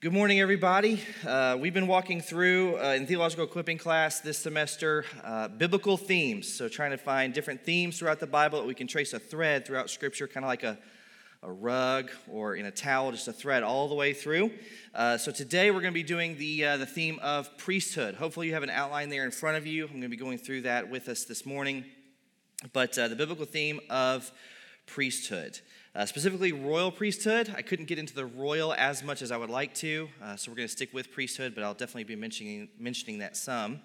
Good morning, everybody. Uh, we've been walking through uh, in theological equipping class this semester uh, biblical themes. So, trying to find different themes throughout the Bible that we can trace a thread throughout Scripture, kind of like a, a rug or in a towel, just a thread all the way through. Uh, so, today we're going to be doing the, uh, the theme of priesthood. Hopefully, you have an outline there in front of you. I'm going to be going through that with us this morning. But uh, the biblical theme of priesthood. Uh, specifically, royal priesthood. I couldn't get into the royal as much as I would like to, uh, so we're going to stick with priesthood, but I'll definitely be mentioning, mentioning that some.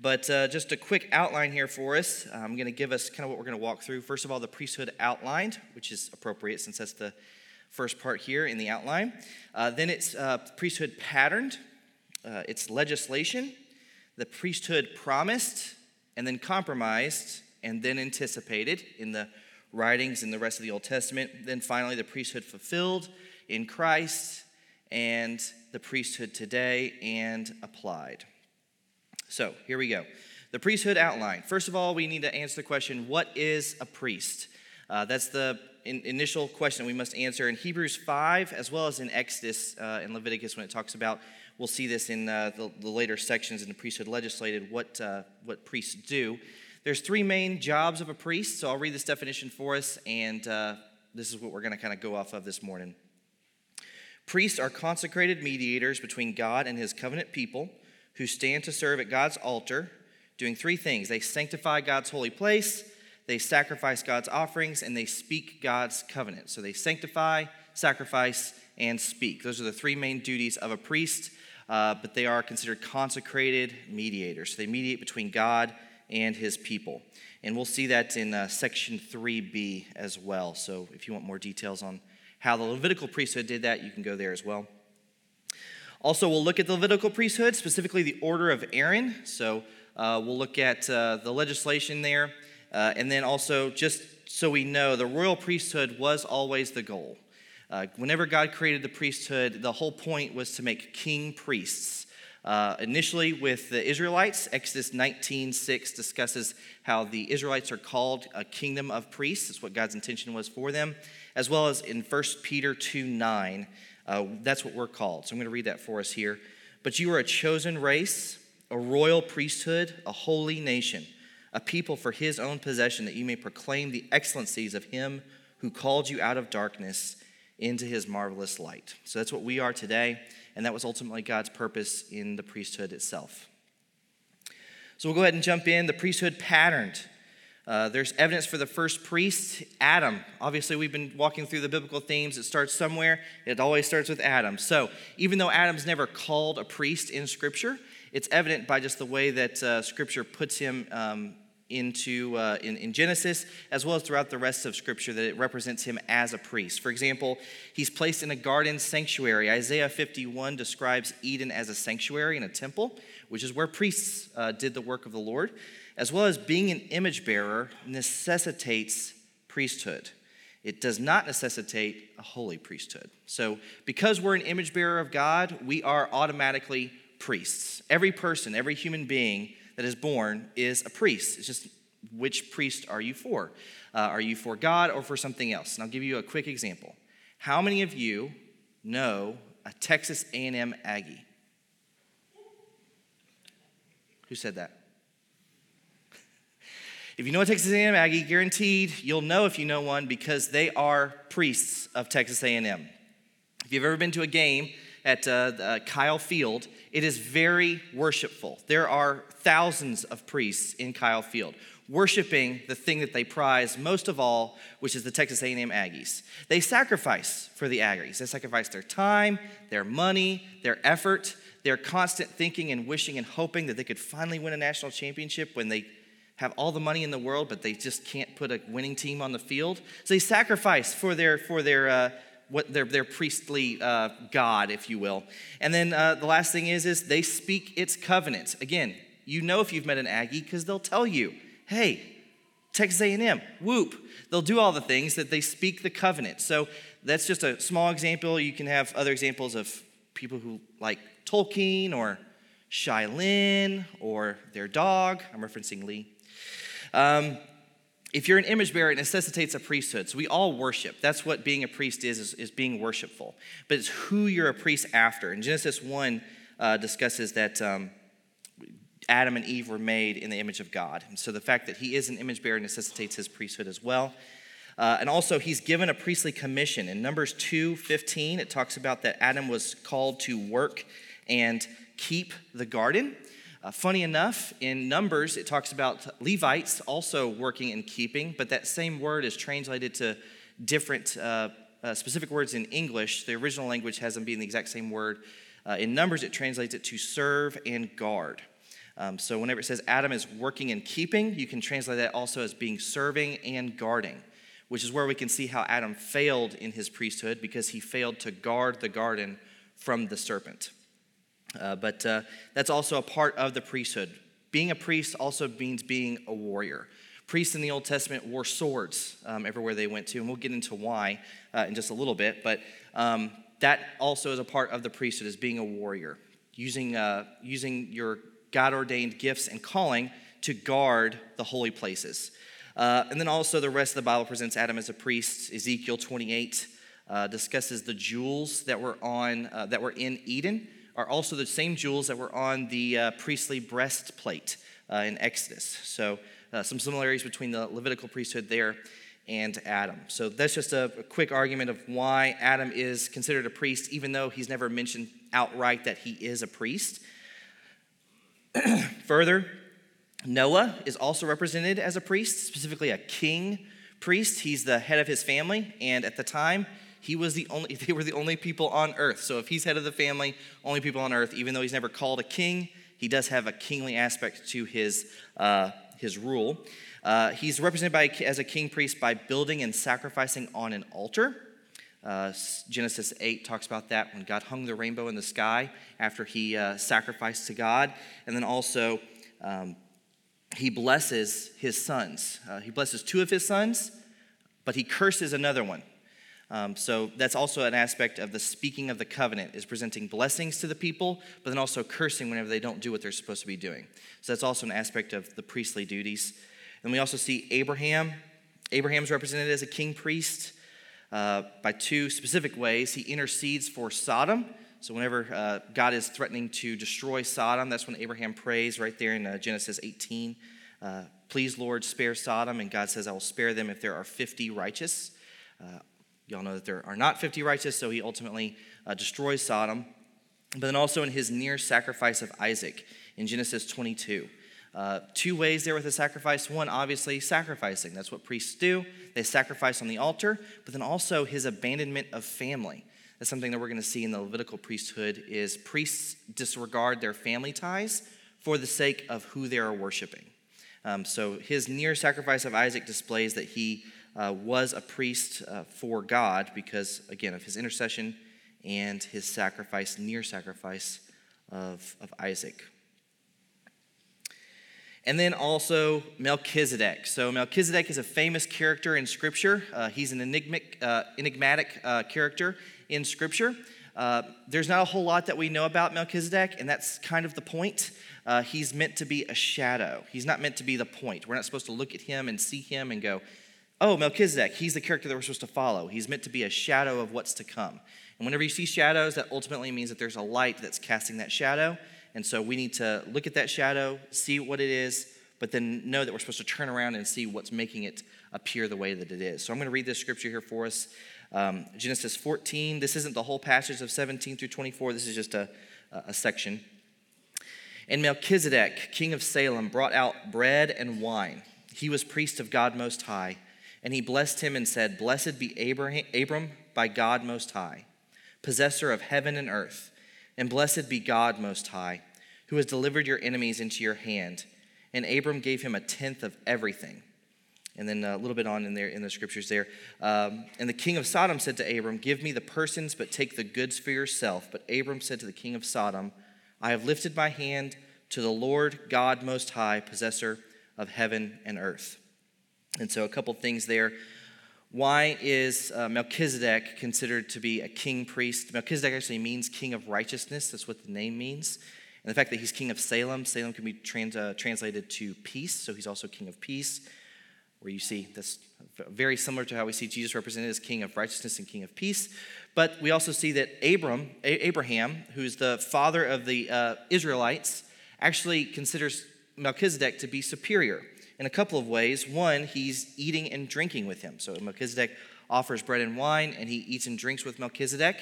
But uh, just a quick outline here for us. I'm going to give us kind of what we're going to walk through. First of all, the priesthood outlined, which is appropriate since that's the first part here in the outline. Uh, then it's uh, priesthood patterned, uh, it's legislation, the priesthood promised, and then compromised, and then anticipated in the writings in the rest of the Old Testament. Then finally, the priesthood fulfilled in Christ and the priesthood today and applied. So here we go. The priesthood outline. First of all, we need to answer the question what is a priest? Uh, that's the in, initial question we must answer in Hebrews 5, as well as in Exodus uh, and Leviticus when it talks about, we'll see this in uh, the, the, later sections in the priesthood legislated, what, uh, what priests do. There's three main jobs of a priest, so I'll read this definition for us, and uh, this is what we're going to kind of go off of this morning. Priests are consecrated mediators between God and his covenant people who stand to serve at God's altar, doing three things they sanctify God's holy place, they sacrifice God's offerings, and they speak God's covenant. So they sanctify, sacrifice, and speak. Those are the three main duties of a priest, uh, but they are considered consecrated mediators. So they mediate between God and his people. And we'll see that in uh, section 3b as well. So if you want more details on how the Levitical priesthood did that, you can go there as well. Also, we'll look at the Levitical priesthood, specifically the order of Aaron. So uh, we'll look at uh, the legislation there. Uh, and then also, just so we know, the royal priesthood was always the goal. Uh, whenever God created the priesthood, the whole point was to make king priests. Uh, initially, with the Israelites, Exodus 19:6 discusses how the Israelites are called a kingdom of priests. That's what God's intention was for them, as well as in 1 Peter 2:9. Uh, that's what we're called. So I'm going to read that for us here. But you are a chosen race, a royal priesthood, a holy nation, a people for His own possession, that you may proclaim the excellencies of Him who called you out of darkness into His marvelous light. So that's what we are today and that was ultimately God's purpose in the priesthood itself. So we'll go ahead and jump in. The priesthood patterned. Uh, there's evidence for the first priest, Adam. Obviously, we've been walking through the biblical themes. It starts somewhere, it always starts with Adam. So, even though Adam's never called a priest in Scripture, it's evident by just the way that uh, Scripture puts him um, into uh, in, in, Genesis, as well as throughout the rest of Scripture, that it represents him as a priest. For example, he's placed in a garden sanctuary. Isaiah 51 describes Eden as a sanctuary and a temple, which is where priests uh, did the work of the Lord, as well as being an image bearer necessitates priesthood. It does not necessitate a holy priesthood. So, because we're an image bearer of God, we are automatically priests. Every person, every human being that is born is a priest. It's just which priest are you for? Uh, are you for God or for something else? And I'll give you a quick example. How many of you know a Texas A&M Aggie? Who said that? If you know a Texas A&M Aggie, guaranteed you'll know if you know one because they are priests of Texas A&M. If you've ever been to a game at uh, uh, Kyle Field, it is very worshipful. There are thousands of priests in Kyle Field worshiping the thing that they prize most of all, which is the Texas A&M Aggies. They sacrifice for the Aggies. They sacrifice their time, their money, their effort, their constant thinking and wishing and hoping that they could finally win a national championship when they have all the money in the world, but they just can't put a winning team on the field. So they sacrifice for their for their uh, what their, their priestly uh, God, if you will. And then uh, the last thing is, is they speak its covenants. Again, you know if you've met an Aggie because they'll tell you, hey, Texas A&M, whoop. They'll do all the things that they speak the covenant. So that's just a small example. You can have other examples of people who like Tolkien or Shai Linne or their dog. I'm referencing Lee. Um, if you're an image bearer, it necessitates a priesthood. So we all worship. That's what being a priest is, is, is being worshipful. But it's who you're a priest after. And Genesis 1 uh, discusses that um, Adam and Eve were made in the image of God. And so the fact that he is an image bearer necessitates his priesthood as well. Uh, and also, he's given a priestly commission. In Numbers 2 15, it talks about that Adam was called to work and keep the garden. Uh, funny enough, in Numbers, it talks about Levites also working and keeping, but that same word is translated to different uh, uh, specific words in English. The original language has them being the exact same word. Uh, in Numbers, it translates it to serve and guard. Um, so whenever it says Adam is working and keeping, you can translate that also as being serving and guarding, which is where we can see how Adam failed in his priesthood because he failed to guard the garden from the serpent. Uh, but uh, that's also a part of the priesthood. Being a priest also means being a warrior. Priests in the Old Testament wore swords um, everywhere they went to, and we'll get into why uh, in just a little bit. But um, that also is a part of the priesthood, is being a warrior, using, uh, using your God ordained gifts and calling to guard the holy places. Uh, and then also the rest of the Bible presents Adam as a priest. Ezekiel 28 uh, discusses the jewels that were on that were in Eden are also the same jewels that were on the uh, priestly breastplate uh, in Exodus. So, uh, some similarities between the Levitical priesthood there and Adam. So, that's just a, a quick argument of why Adam is considered a priest, even though he's never mentioned outright that he is a priest. Further, Noah is also represented as a priest, specifically a king priest. He's the head of his family, and at the time, he was the only, they were the only people on earth. So if he's head of the family, only people on earth, even though he's never called a king, he does have a kingly aspect to his, uh, his rule. Uh, he's represented by, as a king priest by building and sacrificing on an altar. Uh, Genesis 8 talks about that when God hung the rainbow in the sky after he uh, sacrificed to God. And then also, um, he blesses his sons. Uh, he blesses two of his sons, but he curses another one. Um, so that's also an aspect of the speaking of the covenant is presenting blessings to the people, but then also cursing whenever they don't do what they're supposed to be doing. So that's also an aspect of the priestly duties. And we also see Abraham. Abraham's represented as a king priest uh, by two specific ways. He intercedes for Sodom. So whenever uh, God is threatening to destroy Sodom, that's when Abraham prays right there in uh, Genesis 18. Uh, Please, Lord, spare Sodom. And God says, I will spare them if there are 50 righteous. Y'all know that there are not 50 righteous, so he ultimately uh, destroys Sodom. But then also in his near sacrifice of Isaac in Genesis 22. Uh, two ways there with the sacrifice. One, obviously, sacrificing. That's what priests do. They sacrifice on the altar, but then also his abandonment of family. That's something that we're going to see in the Levitical priesthood is priests disregard their family ties for the sake of who they are worshiping. Um, so his near sacrifice of Isaac displays that he uh, was a priest uh, for God because, again, of his intercession and his sacrifice, near sacrifice of, of Isaac. And then also Melchizedek. So, Melchizedek is a famous character in Scripture. Uh, he's an enigmatic, uh, enigmatic uh, character in Scripture. Uh, there's not a whole lot that we know about Melchizedek, and that's kind of the point. Uh, he's meant to be a shadow. He's not meant to be the point. We're not supposed to look at him and see him and go, oh, Melchizedek, he's the character that we're supposed to follow. He's meant to be a shadow of what's to come. And whenever you see shadows, that ultimately means that there's a light that's casting that shadow. And so we need to look at that shadow, see what it is, but then know that we're supposed to turn around and see what's making it appear the way that it is. So I'm going to read this scripture here for us. Um, Genesis 14. This isn't the whole passage of 17 through 24. This is just a, a section. And Melchizedek, king of Salem, brought out bread and wine. He was priest of God Most High. And he blessed him and said, Blessed be Abraham, Abram by God Most High, possessor of heaven and earth, and blessed be God Most High, who has delivered your enemies into your hand. And Abram gave him a tenth of everything. And then a little bit on in there in the scriptures there. Um, and the king of Sodom said to Abram, Give me the persons, but take the goods for yourself. But Abram said to the king of Sodom, I have lifted my hand to the Lord God Most High, possessor of heaven and earth. And so, a couple things there. Why is uh, Melchizedek considered to be a king priest? Melchizedek actually means king of righteousness. That's what the name means. And the fact that he's king of Salem, Salem can be trans, uh, translated to peace, so he's also king of peace. where you see this very similar to how we see Jesus represented as king of righteousness and king of peace. But we also see that Abram, Abraham, who's the father of the uh, Israelites, actually considers Melchizedek to be superior in a couple of ways. One, he's eating and drinking with him. So Melchizedek offers bread and wine, and he eats and drinks with Melchizedek.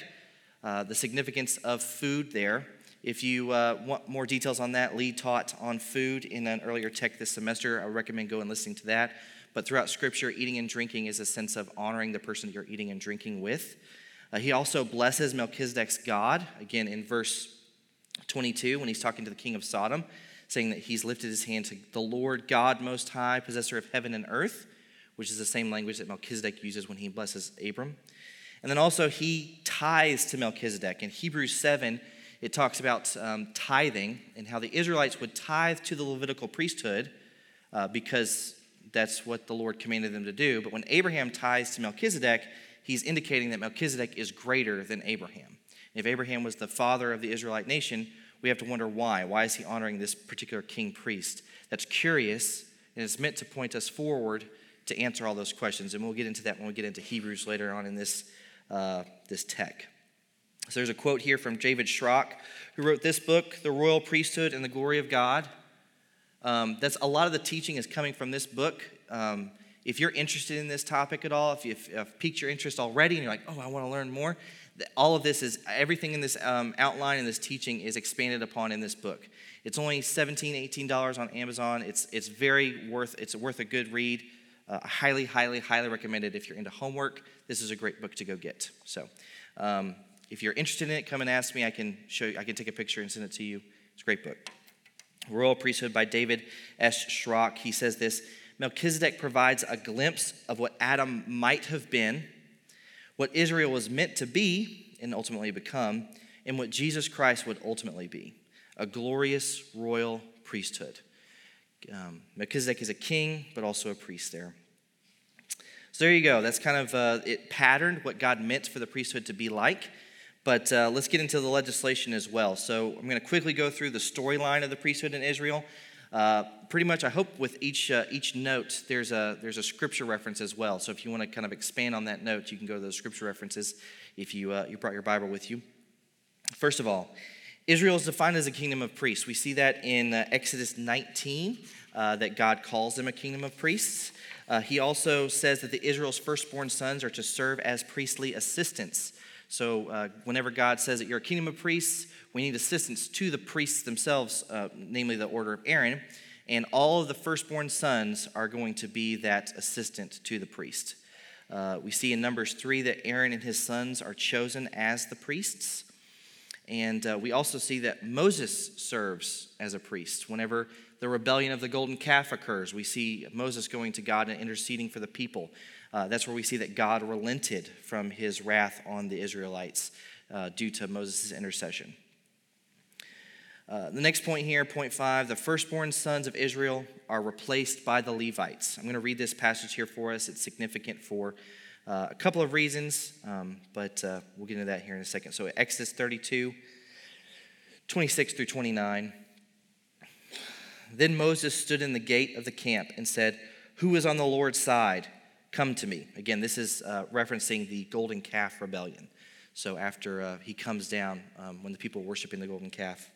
Uh, the significance of food there. If you uh, want more details on that, Lee taught on food in an earlier tech this semester. I recommend going and listening to that. But throughout Scripture, eating and drinking is a sense of honoring the person you're eating and drinking with. Uh, he also blesses Melchizedek's God, again in verse 22 when he's talking to the king of Sodom, saying that he's lifted his hand to the Lord God Most High, possessor of heaven and earth, which is the same language that Melchizedek uses when he blesses Abram. And then also, he tithes to Melchizedek. In Hebrews 7, it talks about um, tithing and how the Israelites would tithe to the Levitical priesthood uh, because that's what the Lord commanded them to do. But when Abraham tithes to Melchizedek, he's indicating that Melchizedek is greater than Abraham. If Abraham was the father of the Israelite nation, we have to wonder why. Why is he honoring this particular king priest? That's curious, and it's meant to point us forward to answer all those questions. And we'll get into that when we get into Hebrews later on in this, uh, this tech. So there's a quote here from David Schrock, who wrote this book, The Royal Priesthood and the Glory of God. Um, that's a lot of the teaching is coming from this book. Um, if you're interested in this topic at all, if you've, piqued your interest already and you're like, oh, I want to learn more, all of this is everything in this um, outline and this teaching is expanded upon in this book. It's only $17, $18 on Amazon. It's, it's very worth, it's worth a good read. Uh, highly, highly, highly recommended if you're into homework. This is a great book to go get. So, um, if you're interested in it, come and ask me. I can show you, I can take a picture and send it to you. It's a great book. Royal Priesthood by David S. Schrock. He says this Melchizedek provides a glimpse of what Adam might have been, what Israel was meant to be and ultimately become, and what Jesus Christ would ultimately be a glorious royal priesthood. Um, Melchizedek is a king, but also a priest there. So there you go. That's kind of uh, it patterned what God meant for the priesthood to be like. But uh, let's get into the legislation as well. So I'm going to quickly go through the storyline of the priesthood in Israel. Uh, pretty much, I hope with each uh, each note there's a there's a scripture reference as well. So if you want to kind of expand on that note, you can go to those scripture references if you uh, you brought your Bible with you. First of all, Israel is defined as a kingdom of priests. We see that in uh, Exodus 19, uh, that God calls them a kingdom of priests. He also says that the Israel's firstborn sons are to serve as priestly assistants. So, whenever God says that you're a kingdom of priests, we need assistance to the priests themselves, uh, namely the order of Aaron. And all of the firstborn sons are going to be that assistant to the priest. Uh, we see in Numbers 3 that Aaron and his sons are chosen as the priests. And uh, we also see that Moses serves as a priest. Whenever the rebellion of the golden calf occurs, we see Moses going to God and interceding for the people. Uh, that's where we see that God relented from his wrath on the Israelites uh, due to Moses' intercession. Uh, the next point here, point five, the firstborn sons of Israel are replaced by the Levites. I'm going to read this passage here for us. It's significant for uh, a couple of reasons, um, but uh, we'll get into that here in a second. So, Exodus 32, 26 through 29. Then Moses stood in the gate of the camp and said, Who is on the Lord's side? Come to me. Again, this is uh, referencing the golden calf rebellion. So, after uh, he comes down, um, when the people were worshiping the golden calf.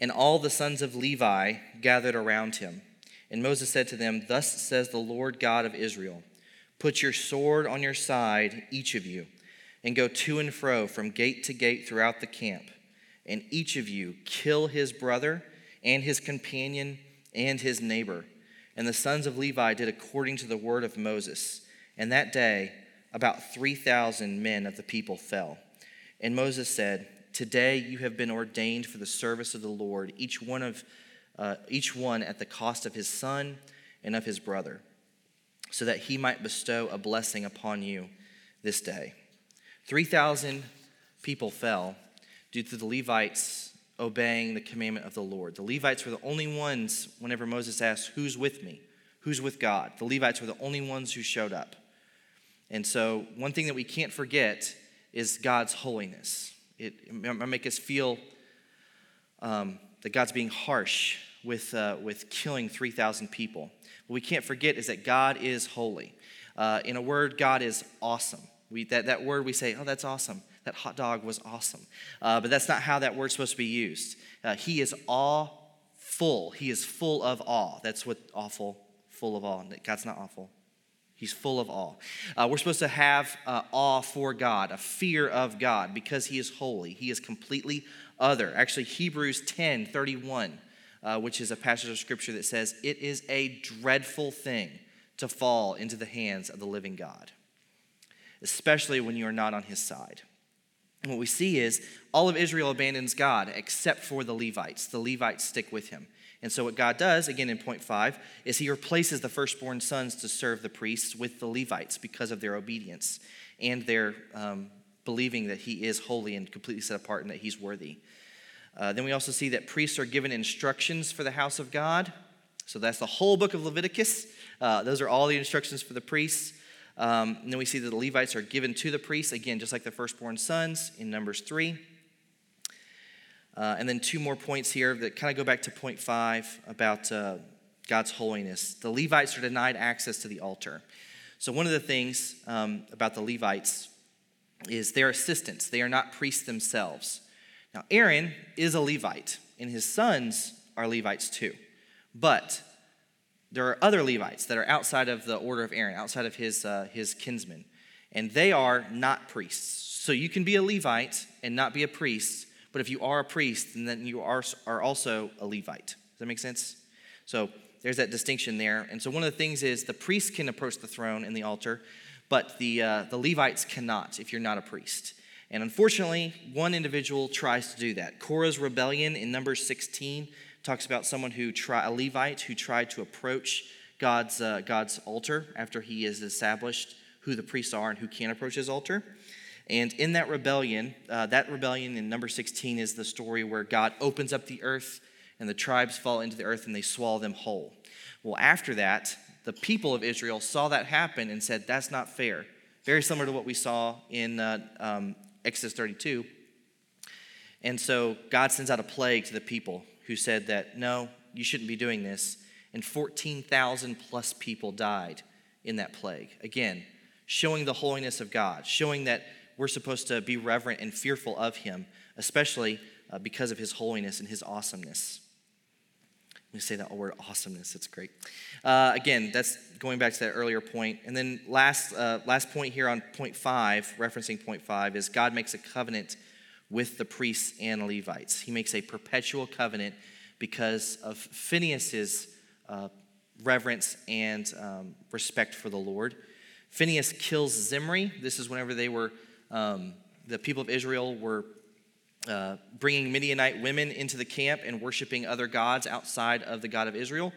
And all the sons of Levi gathered around him. And Moses said to them, Thus says the Lord God of Israel Put your sword on your side, each of you, and go to and fro from gate to gate throughout the camp. And each of you kill his brother and his companion and his neighbor. And the sons of Levi did according to the word of Moses. And that day, about 3,000 men of the people fell. And Moses said, Today you have been ordained for the service of the Lord, each one, of, uh, each one at the cost of his son and of his brother, so that he might bestow a blessing upon you this day. 3,000 people fell due to the Levites obeying the commandment of the Lord. The Levites were the only ones, whenever Moses asked, Who's with me? Who's with God? The Levites were the only ones who showed up. And so, one thing that we can't forget is God's holiness. It, might make us feel um, that God's being harsh with, uh, with killing 3,000 people. What we can't forget is that God is holy. Uh, in a word, God is awesome. We, that, that word we say, oh, that's awesome. That hot dog was awesome. Uh, but that's not how that word's supposed to be used. Uh, he is awful. He is full of awe. That's what awful, full of awe. God's not awful. He's full of awe. Uh, we're supposed to have uh, awe for God, a fear of God, because He is holy. He is completely other. Actually, Hebrews 10 31, uh, which is a passage of scripture that says, It is a dreadful thing to fall into the hands of the living God, especially when you are not on His side. And what we see is all of Israel abandons God except for the Levites. The Levites stick with Him. And so, what God does, again in point five, is He replaces the firstborn sons to serve the priests with the Levites because of their obedience and their um, believing that He is holy and completely set apart and that He's worthy. Uh, then we also see that priests are given instructions for the house of God. So, that's the whole book of Leviticus. Uh, those are all the instructions for the priests. Um, and then we see that the Levites are given to the priests, again, just like the firstborn sons in Numbers 3. Uh, and then two more points here that kind of go back to point five about uh, God's holiness. The Levites are denied access to the altar. So, one of the things um, about the Levites is their assistants, they are not priests themselves. Now, Aaron is a Levite, and his sons are Levites too. But there are other Levites that are outside of the order of Aaron, outside of his, uh, his kinsmen, and they are not priests. So, you can be a Levite and not be a priest but if you are a priest, then you are, are also a Levite. Does that make sense? So there's that distinction there. And so one of the things is the priest can approach the throne and the altar, but the, uh, the Levites cannot if you're not a priest. And unfortunately, one individual tries to do that. Korah's rebellion in Numbers 16 talks about someone who tried, a Levite who tried to approach God's, uh, God's altar after he has established who the priests are and who can approach his altar. And in that rebellion, uh, that rebellion in number 16 is the story where God opens up the earth and the tribes fall into the earth and they swallow them whole. Well, after that, the people of Israel saw that happen and said, That's not fair. Very similar to what we saw in uh, um, Exodus 32. And so God sends out a plague to the people who said that, No, you shouldn't be doing this. And 14,000 plus people died in that plague. Again, showing the holiness of God, showing that we're supposed to be reverent and fearful of him, especially uh, because of his holiness and his awesomeness. Let me say that word awesomeness. It's great. Uh, again, that's going back to that earlier point. And then last, uh, last point here on point five, referencing point five, is God makes a covenant with the priests and Levites. He makes a perpetual covenant because of Phinehas's uh, reverence and um, respect for the Lord. Phinehas kills Zimri. This is whenever they were um, the people of Israel were uh, bringing Midianite women into the camp and worshiping other gods outside of the God of Israel.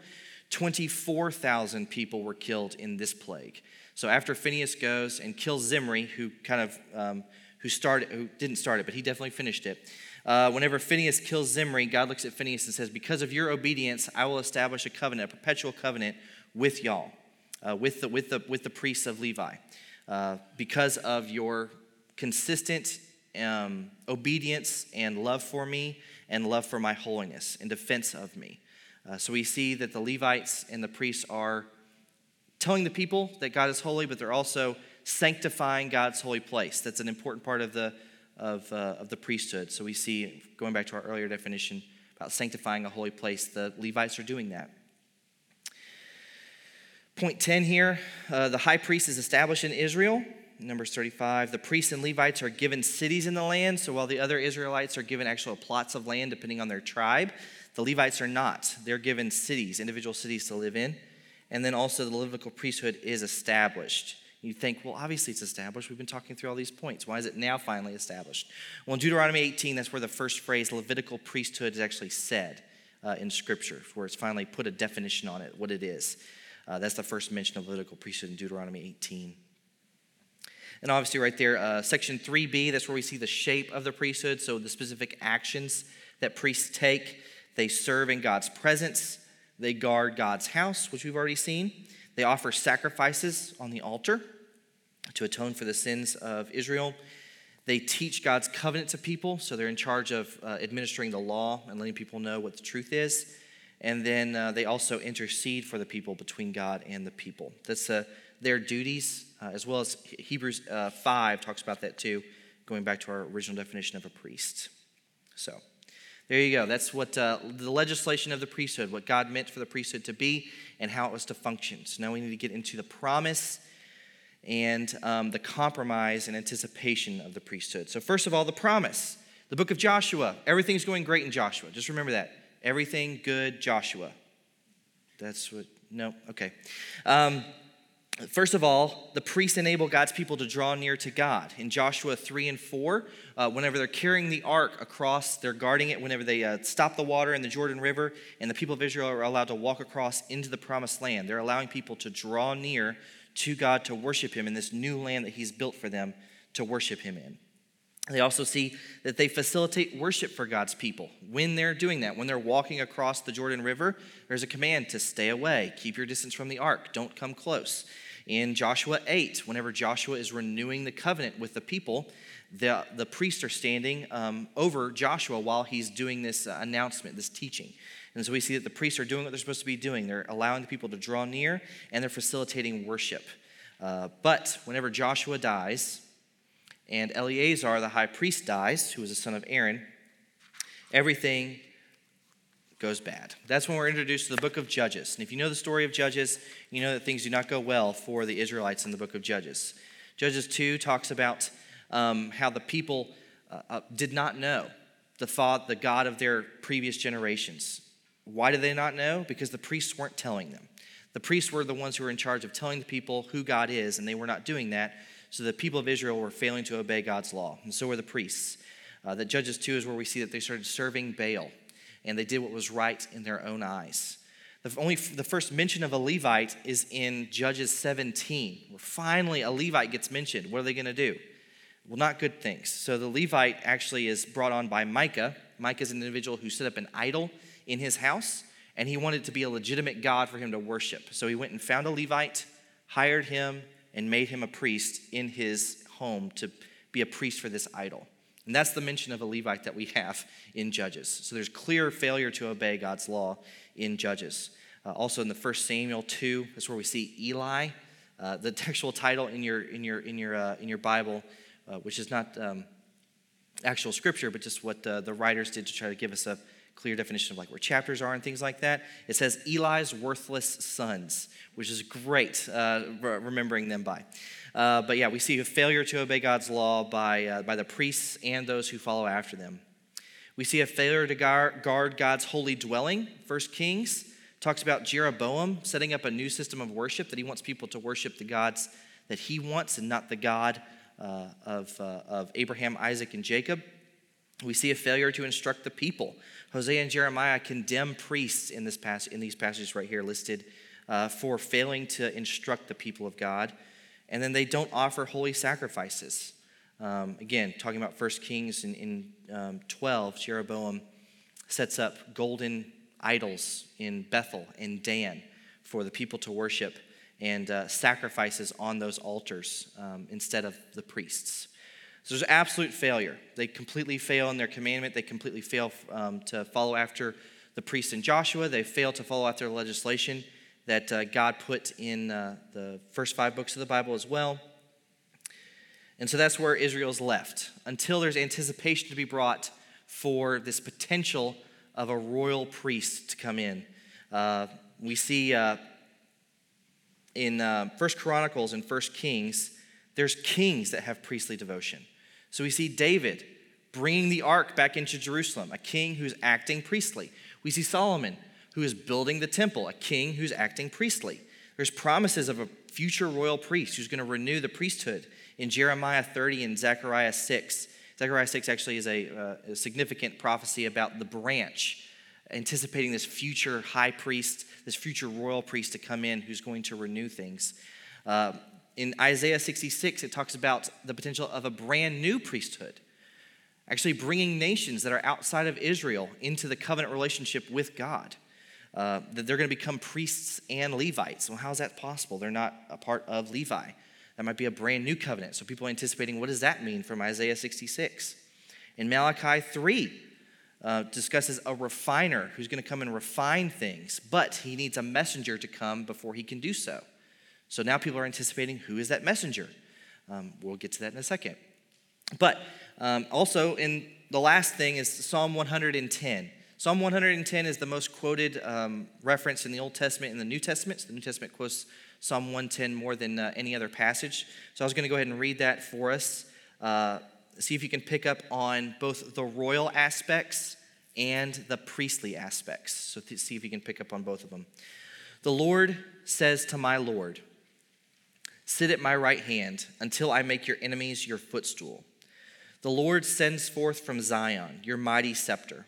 24,000 people were killed in this plague. So after Phinehas goes and kills Zimri, who kind of um, who started, who didn't start it, but he definitely finished it. Uh, whenever Phinehas kills Zimri, God looks at Phinehas and says, "Because of your obedience, I will establish a covenant, a perpetual covenant with y'all, uh, with the with the with the priests of Levi, uh, because of your consistent um, obedience and love for me and love for my holiness in defense of me. Uh, so we see that the Levites and the priests are telling the people that God is holy, but they're also sanctifying God's holy place. That's an important part of the, of, uh, of the priesthood. So we see, going back to our earlier definition about sanctifying a holy place, the Levites are doing that. Point 10 here uh, the high priest is established in Israel. Numbers 35. The priests and Levites are given cities in the land, so while the other Israelites are given actual plots of land depending on their tribe, the Levites are not. They're given cities, individual cities to live in. And then also the Levitical priesthood is established. You think, well, obviously it's established. We've been talking through all these points. Why is it now finally established? Well, in Deuteronomy 18, that's where the first phrase, Levitical priesthood, is actually said uh, in Scripture, where it's finally put a definition on it, what it is. Uh, that's the first mention of Levitical priesthood in Deuteronomy 18. And obviously, right there, uh, section 3b, that's where we see the shape of the priesthood. So, the specific actions that priests take they serve in God's presence, they guard God's house, which we've already seen, they offer sacrifices on the altar to atone for the sins of Israel. They teach God's covenant to people, so they're in charge of uh, administering the law and letting people know what the truth is. and then uh, they also intercede for the people between God and the people. That's uh, their duties, uh, as well as Hebrews uh, 5 talks about that too, going back to our original definition of a priest. So, there you go. That's what uh, the legislation of the priesthood, what God meant for the priesthood to be, and how it was to function. So now we need to get into the promise and um, the compromise and anticipation of the priesthood. So, first of all, the promise. The book of Joshua. Everything's going great in Joshua. Just remember that. Everything good, Joshua. That's what, no, okay. Um, First of all, the priests enable God's people to draw near to God. In Joshua 3 and 4, uh, whenever they're carrying the ark across, they're guarding it. Whenever they uh, stop the water in the Jordan River and the people of Israel are allowed to walk across into the promised land, they're allowing people to draw near to God to worship Him in this new land that He's built for them to worship Him in. They also see that they facilitate worship for God's people. When they're doing that, when they're walking across the Jordan River, there's a command to stay away, keep your distance from the ark, don't come close. In Joshua 8, whenever Joshua is renewing the covenant with the people, the, the priests are standing um, over Joshua while he's doing this uh, announcement, this teaching. And so we see that the priests are doing what they're supposed to be doing. They're allowing the people to draw near and they're facilitating worship. Uh, but whenever Joshua dies, and Eleazar, the high priest, dies, who was a son of Aaron, everything goes bad. That's when we're introduced to the book of Judges. And if you know the story of Judges, you know that things do not go well for the Israelites in the book of Judges. Judges 2 talks about um, how the people uh, uh, did not know the thought, the God of their previous generations. Why did they not know? Because the priests weren't telling them. The priests were the ones who were in charge of telling the people who God is, and they were not doing that. So the people of Israel were failing to obey God's law, and so were the priests. Uh, that Judges 2 is where we see that they started serving Baal, and they did what was right in their own eyes. The, only the first mention of a Levite is in Judges 17, where finally a Levite gets mentioned. What are they going to do? Well, not good things. So the Levite actually is brought on by Micah. Micah is an individual who set up an idol in his house, and he wanted to be a legitimate God for him to worship. So he went and found a Levite, hired him, and made him a priest in his home to be a priest for this idol. And that's the mention of a Levite that we have in Judges. So there's clear failure to obey God's law in Judges. Uh, also in the first Samuel 2, that's where we see Eli. Uh, the textual title in your, in your, in your, uh, in your Bible, uh, which is not um, actual scripture, but just what the writers did to try to give us a clear definition of like where chapters are and things like that. It says Eli's worthless sons, which is great uh, remembering them by. Uh, but yeah, we see a failure to obey God's law by, uh, by the priests and those who follow after them. We see a failure to guard God's holy dwelling. First Kings talks about Jeroboam setting up a new system of worship that he wants people to worship the gods that he wants and not the God uh, of, uh, of Abraham, Isaac, and Jacob. We see a failure to instruct the people. Hosea and Jeremiah condemn priests in, this pass- in these passages right here listed uh, for failing to instruct the people of God. And then they don't offer holy sacrifices. Um, again, talking about 1 Kings in, in um, 12, Jeroboam sets up golden idols in Bethel and Dan for the people to worship and uh, sacrifices on those altars um, instead of the priests. So there's absolute failure. They completely fail in their commandment. They completely fail um, to follow after the priests in Joshua. They fail to follow after the legislation that uh, God put in uh, the first five books of the Bible as well. And so that's where Israel's left until there's anticipation to be brought for this potential of a royal priest to come in. Uh, we see uh, in uh, First Chronicles and First Kings, there's kings that have priestly devotion. So we see David bringing the ark back into Jerusalem, a king who's acting priestly. We see Solomon, who is building the temple, a king who's acting priestly. There's promises of a future royal priest who's going to renew the priesthood in Jeremiah 30 and Zechariah 6. Zechariah 6 actually is a, uh, a significant prophecy about the branch, anticipating this future high priest, this future royal priest to come in who's going to renew things. Uh, in Isaiah 66, it talks about the potential of a brand new priesthood, actually bringing nations that are outside of Israel into the covenant relationship with God. Uh, that they're going to become priests and Levites. Well, how is that possible? They're not a part of Levi. That might be a brand new covenant. So people are anticipating what does that mean from Isaiah 66? In Malachi 3, uh, discusses a refiner who's going to come and refine things, but he needs a messenger to come before he can do so. So now people are anticipating who is that messenger? Um, we'll get to that in a second. But um, also, in the last thing is Psalm 110. Psalm 110 is the most quoted um, reference in the Old Testament and the New Testament. So the New Testament quotes Psalm 110 more than uh, any other passage. So I was going to go ahead and read that for us. Uh, see if you can pick up on both the royal aspects and the priestly aspects. So th- see if you can pick up on both of them. The Lord says to my Lord, Sit at my right hand until I make your enemies your footstool. The Lord sends forth from Zion your mighty scepter.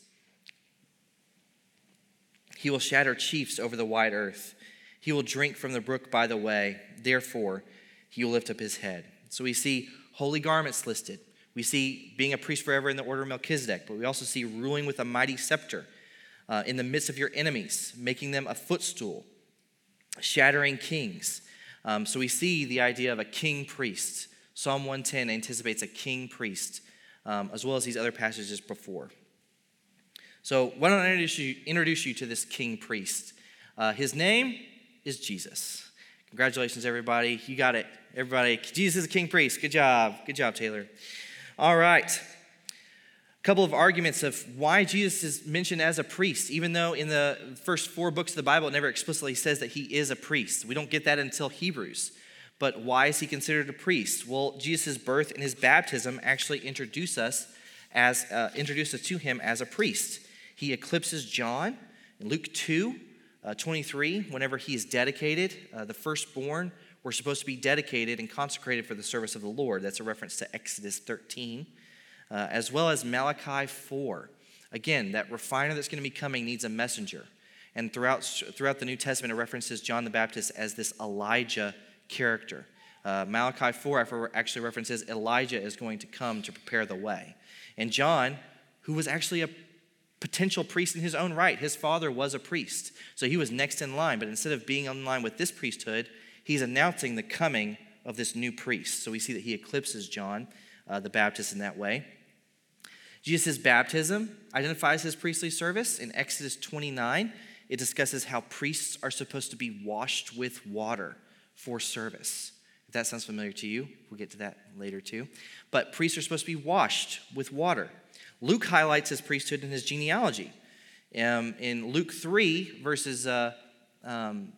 He will shatter chiefs over the wide earth. He will drink from the brook by the way. Therefore, he will lift up his head. So we see holy garments listed. We see being a priest forever in the order of Melchizedek, but we also see ruling with a mighty scepter uh, in the midst of your enemies, making them a footstool, shattering kings. Um, so we see the idea of a king priest. Psalm 110 anticipates a king priest, um, as well as these other passages before. So, why don't I introduce you, introduce you to this king priest? Uh, his name is Jesus. Congratulations, everybody. You got it. Everybody, Jesus is a king priest. Good job. Good job, Taylor. All right. A couple of arguments of why Jesus is mentioned as a priest, even though in the first four books of the Bible it never explicitly says that he is a priest. We don't get that until Hebrews. But why is he considered a priest? Well, Jesus' birth and his baptism actually introduce us as uh, introduce us to him as a priest. He eclipses John in Luke 2, uh, 23, whenever he is dedicated, uh, the firstborn were supposed to be dedicated and consecrated for the service of the Lord. That's a reference to Exodus 13, uh, as well as Malachi 4. Again, that refiner that's going to be coming needs a messenger. And throughout, throughout the New Testament, it references John the Baptist as this Elijah character. Uh, Malachi 4 actually references Elijah is going to come to prepare the way. And John, who was actually a potential priest in his own right, his father was a priest. So he was next in line. But instead of being in line with this priesthood, he's announcing the coming of this new priest. So we see that he eclipses John uh, the Baptist in that way. Jesus' baptism identifies his priestly service. In Exodus 29, it discusses how priests are supposed to be washed with water for service. If that sounds familiar to you, we'll get to that later too. But priests are supposed to be washed with water. Luke highlights his priesthood in his genealogy. Um, in Luke 3, verses uh, um,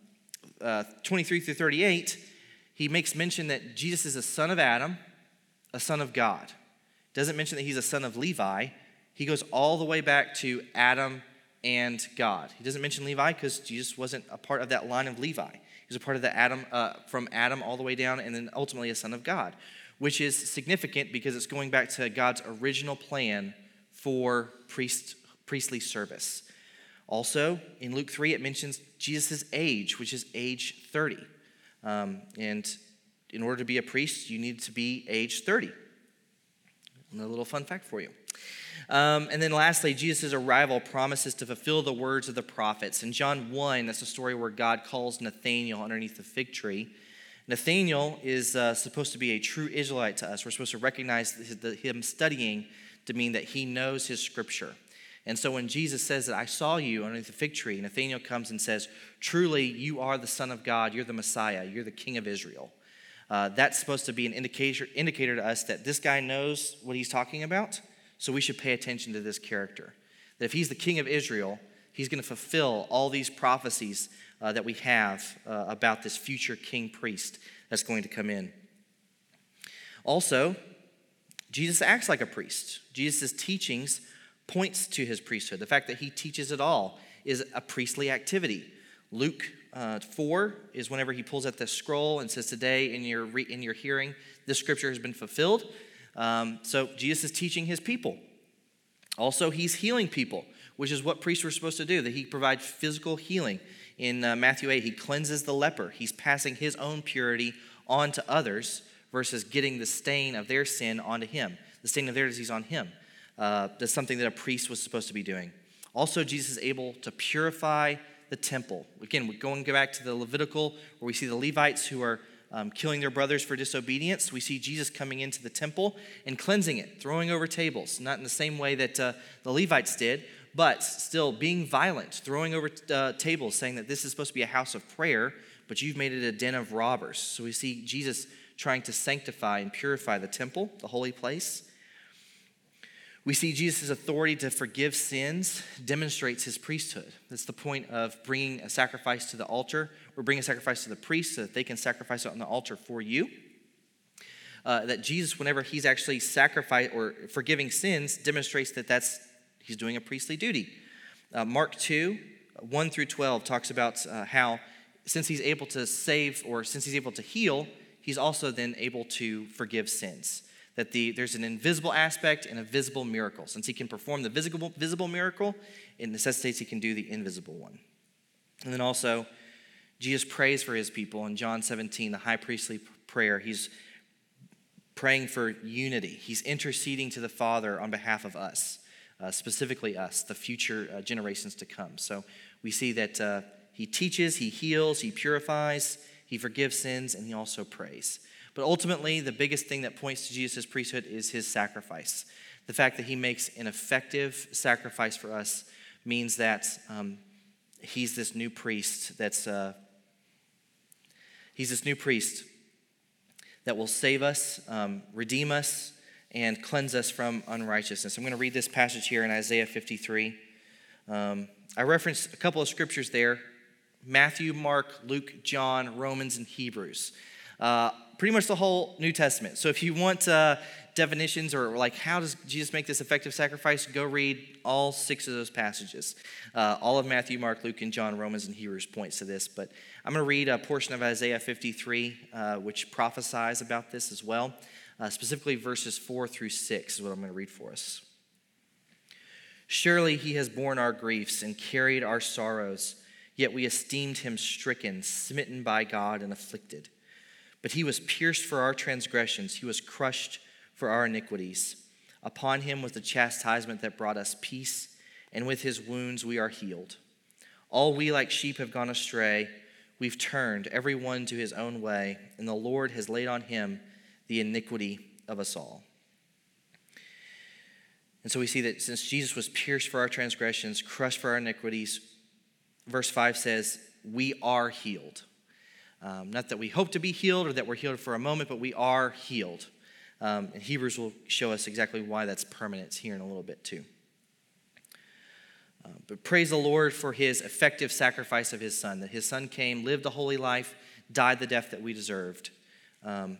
uh, 23 through 38, he makes mention that Jesus is a son of Adam, a son of God. Doesn't mention that he's a son of Levi. He goes all the way back to Adam and God. He doesn't mention Levi because Jesus wasn't a part of that line of Levi. He was a part of the Adam, uh, from Adam all the way down, and then ultimately a son of God, which is significant because it's going back to God's original plan for priest, priestly service. Also, in Luke 3, it mentions Jesus' age, which is age 30. Um, and in order to be a priest, you need to be age 30. And a little fun fact for you. Um, and then lastly, Jesus' arrival promises to fulfill the words of the prophets. In John 1, that's a story where God calls Nathanael underneath the fig tree. Nathanael is uh, supposed to be a true Israelite to us. We're supposed to recognize him studying to mean that he knows his scripture. And so when Jesus says that I saw you underneath the fig tree, Nathanael comes and says, Truly, you are the Son of God, you're the Messiah, you're the King of Israel. Uh, that's supposed to be an indicator, indicator to us that this guy knows what he's talking about, so we should pay attention to this character. That if he's the King of Israel, he's going to fulfill all these prophecies uh, that we have uh, about this future king priest that's going to come in. Also, Jesus acts like a priest. Jesus' teachings points to his priesthood. The fact that he teaches it all is a priestly activity. Luke uh, 4 is whenever he pulls out the scroll and says, Today in your, re- in your hearing, this scripture has been fulfilled. Um, so Jesus is teaching his people. Also, he's healing people. which is what priests were supposed to do, that he provides physical healing. In uh, Matthew 8, he cleanses the leper. He's passing his own purity on to others versus getting the stain of their sin onto him, the stain of their disease on him. Uh, that's something that a priest was supposed to be doing. Also, Jesus is able to purify the temple. Again, we're going back to the Levitical, where we see the Levites who are um, killing their brothers for disobedience. We see Jesus coming into the temple and cleansing it, throwing over tables, not in the same way that uh, the Levites did, but still being violent, throwing over uh, tables, saying that this is supposed to be a house of prayer, but you've made it a den of robbers. So we see Jesus trying to sanctify and purify the temple, the holy place. We see Jesus' authority to forgive sins demonstrates his priesthood. That's the point of bringing a sacrifice to the altar. We're bringing a sacrifice to the priest so that they can sacrifice it on the altar for you. Uh, that Jesus, whenever he's actually sacrificing or forgiving sins, demonstrates that that's he's doing a priestly duty. Uh, Mark 2, 1 through 12 talks about uh, how since he's able to save or since he's able to heal, he's also then able to forgive sins that the, there's an invisible aspect and a visible miracle. Since he can perform the visible, visible miracle, it necessitates he can do the invisible one. And then also, Jesus prays for his people in John 17, the high priestly prayer. He's praying for unity, he's interceding to the Father on behalf of us, uh, specifically us, the future uh, generations to come. So we see that uh, he teaches, he heals, he purifies, he forgives sins, and he also prays. But ultimately, the biggest thing that points to Jesus' priesthood is his sacrifice. The fact that he makes an effective sacrifice for us means that um, he's this new priest that's uh, he's this new priest that will save us, um, redeem us, and cleanse us from unrighteousness. I'm going to read this passage here in Isaiah 53. Um, I referenced a couple of scriptures there Matthew, Mark, Luke, John, Romans, and Hebrews. Uh, pretty much the whole New Testament. So if you want uh, definitions or like how does Jesus make this effective sacrifice, go read all six of those passages. Uh, all of Matthew, Mark, Luke, and John, Romans, and Hebrews points to this. But I'm going to read a portion of Isaiah 53, uh, which prophesies about this as well. Uh, specifically, verses 4 through 6 is what I'm going to read for us. Surely he has borne our griefs and carried our sorrows, yet we esteemed him stricken, smitten by God, and afflicted. But he was pierced for our transgressions, he was crushed for our iniquities. Upon him was the chastisement that brought us peace, and with his wounds we are healed. All we like sheep have gone astray. We've turned every one to his own way, and the Lord has laid on him the iniquity of us all. And so we see that since Jesus was pierced for our transgressions, crushed for our iniquities, verse 5 says, We are healed. Um, not that we hope to be healed or that we're healed for a moment, but we are healed. Um, and Hebrews will show us exactly why that's permanent here in a little bit, too. Uh, but praise the Lord for his effective sacrifice of his son, that his son came, lived a holy life, died the death that we deserved. Um,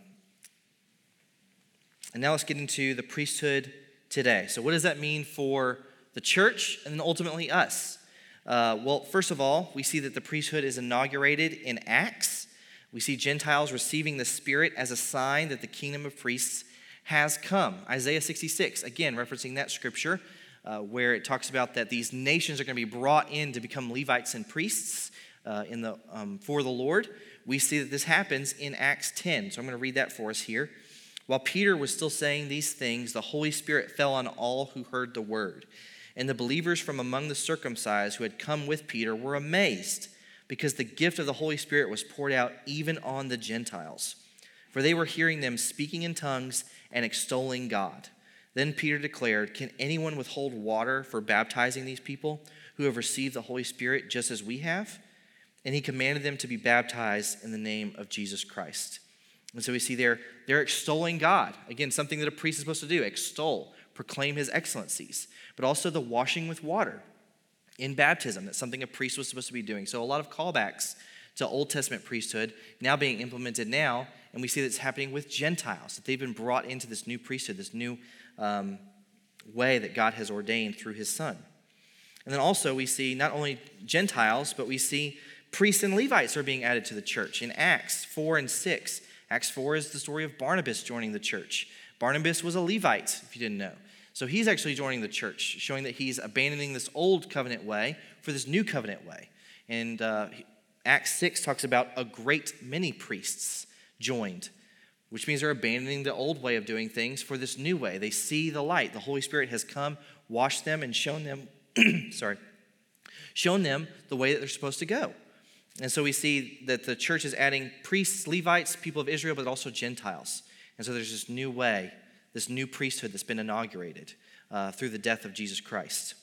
and now let's get into the priesthood today. So, what does that mean for the church and ultimately us? Uh, well, first of all, we see that the priesthood is inaugurated in Acts. We see Gentiles receiving the Spirit as a sign that the kingdom of priests has come. Isaiah 66, again, referencing that scripture uh, where it talks about that these nations are going to be brought in to become Levites and priests uh, in the, um, for the Lord. We see that this happens in Acts 10. So I'm going to read that for us here. While Peter was still saying these things, the Holy Spirit fell on all who heard the word. And the believers from among the circumcised who had come with Peter were amazed because the gift of the Holy Spirit was poured out even on the Gentiles. For they were hearing them speaking in tongues and extolling God. Then Peter declared, Can anyone withhold water for baptizing these people who have received the Holy Spirit just as we have? And he commanded them to be baptized in the name of Jesus Christ. And so we see there, they're extolling God. Again, something that a priest is supposed to do extol, proclaim his excellencies, but also the washing with water in baptism. That's something a priest was supposed to be doing. So a lot of callbacks to Old Testament priesthood now being implemented now, and we see that's happening with Gentiles, that they've been brought into this new priesthood, this new um, way that God has ordained through his Son. And then also we see not only Gentiles, but we see priests and Levites are being added to the church in Acts 4 and 6. Acts 4 is the story of Barnabas joining the church. Barnabas was a Levite, if you didn't know. So he's actually joining the church, showing that he's abandoning this old covenant way for this new covenant way. And uh, Acts 6 talks about a great many priests joined, which means they're abandoning the old way of doing things for this new way. They see the light. The Holy Spirit has come, washed them, and shown them, sorry, shown them the way that they're supposed to go. And so we see that the church is adding priests, Levites, people of Israel, but also Gentiles. And so there's this new way this new priesthood that's been inaugurated uh, through the death of Jesus Christ.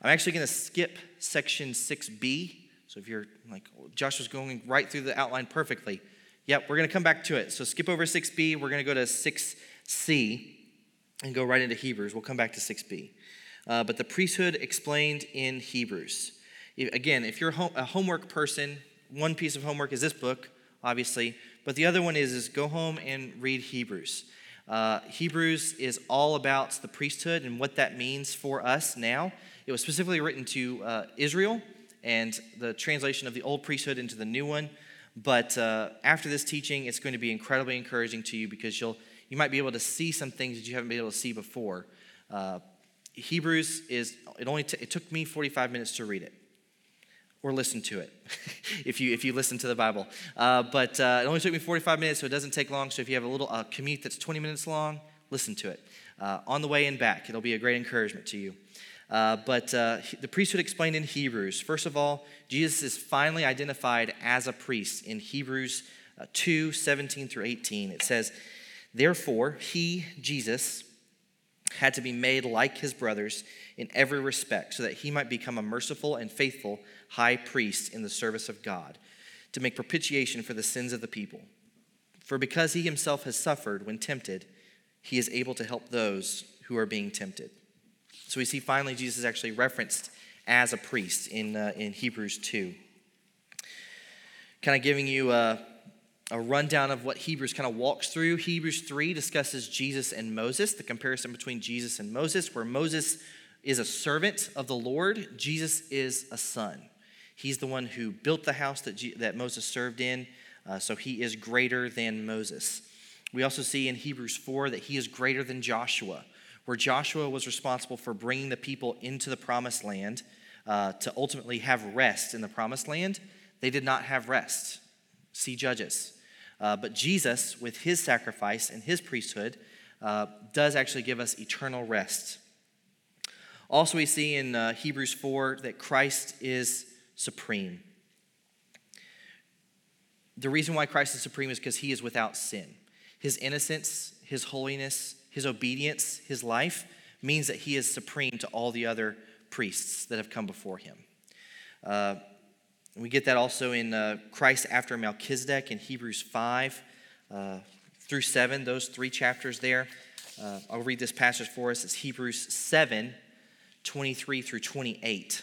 I'm actually going to skip section 6b. So if you're like, Josh was going right through the outline perfectly. Yep, we're going to come back to it. So skip over 6b. We're going to go to 6c and go right into Hebrews. We'll come back to 6b. Uh, but the priesthood explained in Hebrews. Again, if you're a homework person, one piece of homework is this book, obviously, but the other one is, is go home and read Hebrews. Uh, Hebrews is all about the priesthood and what that means for us now. It was specifically written to uh, Israel and the translation of the old priesthood into the new one. But uh, after this teaching, it's going to be incredibly encouraging to you because you'll you might be able to see some things that you haven't been able to see before. Uh, Hebrews is it only t- it took me 45 minutes to read it or listen to it if you if you listen to the bible. Uh, but uh, it only took me 45 minutes so it doesn't take long. So if you have a little uh, commute that's 20 minutes long listen to it. Uh, on the way and back it'll be a great encouragement to you. Uh, but uh, the priesthood explained in hebrews first of all jesus is finally identified as a priest in hebrews 2 17 through 18 it says therefore he jesus had to be made like his brothers in every respect so that he might become a merciful and faithful high priest in the service of God to make propitiation for the sins of the people. For because he himself has suffered when tempted, he is able to help those who are being tempted. So we see finally Jesus is actually referenced as a priest in, uh, in Hebrews 2. Kind of giving you a, a rundown of what Hebrews kind of walks through. Hebrews 3 discusses Jesus and Moses, the comparison between Jesus and Moses, where Moses is a servant of the Lord, Jesus is a son. He's the one who built the house that, G- that Moses served in, uh, so he is greater than Moses. We also see in Hebrews 4 that he is greater than Joshua, where Joshua was responsible for bringing the people into the promised land uh, to ultimately have rest in the promised land. They did not have rest. See Judges. Uh, but Jesus, with his sacrifice and his priesthood, uh, does actually give us eternal rest. Also, we see in uh, Hebrews 4 that Christ is supreme. The reason why Christ is supreme is because he is without sin. His innocence, his holiness, his obedience, his life means that he is supreme to all the other priests that have come before him. Uh, we get that also in uh, Christ after Melchizedek in Hebrews 5 uh, through 7, those three chapters there. Uh, I'll read this passage for us. It's Hebrews 7 23 through 28.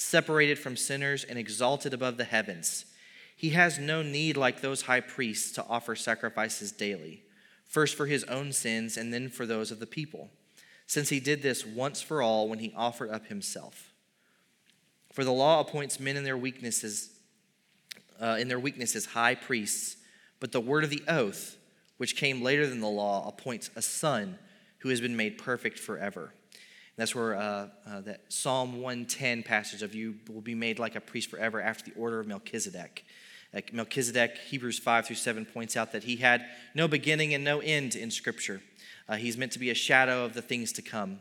separated from sinners and exalted above the heavens. He has no need, like those high priests, to offer sacrifices daily, first for his own sins and then for those of the people, since he did this once for all when he offered up himself. For the law appoints men in their weaknesses, uh, in their weaknesses, high priests, but the word of the oath, which came later than the law, appoints a son who has been made perfect forever. That's where uh, uh, that Psalm 110 passage of you will be made like a priest forever after the order of Melchizedek. Like Melchizedek, Hebrews 5 through 7 points out that he had no beginning and no end in Scripture. Uh, he's meant to be a shadow of the things to come.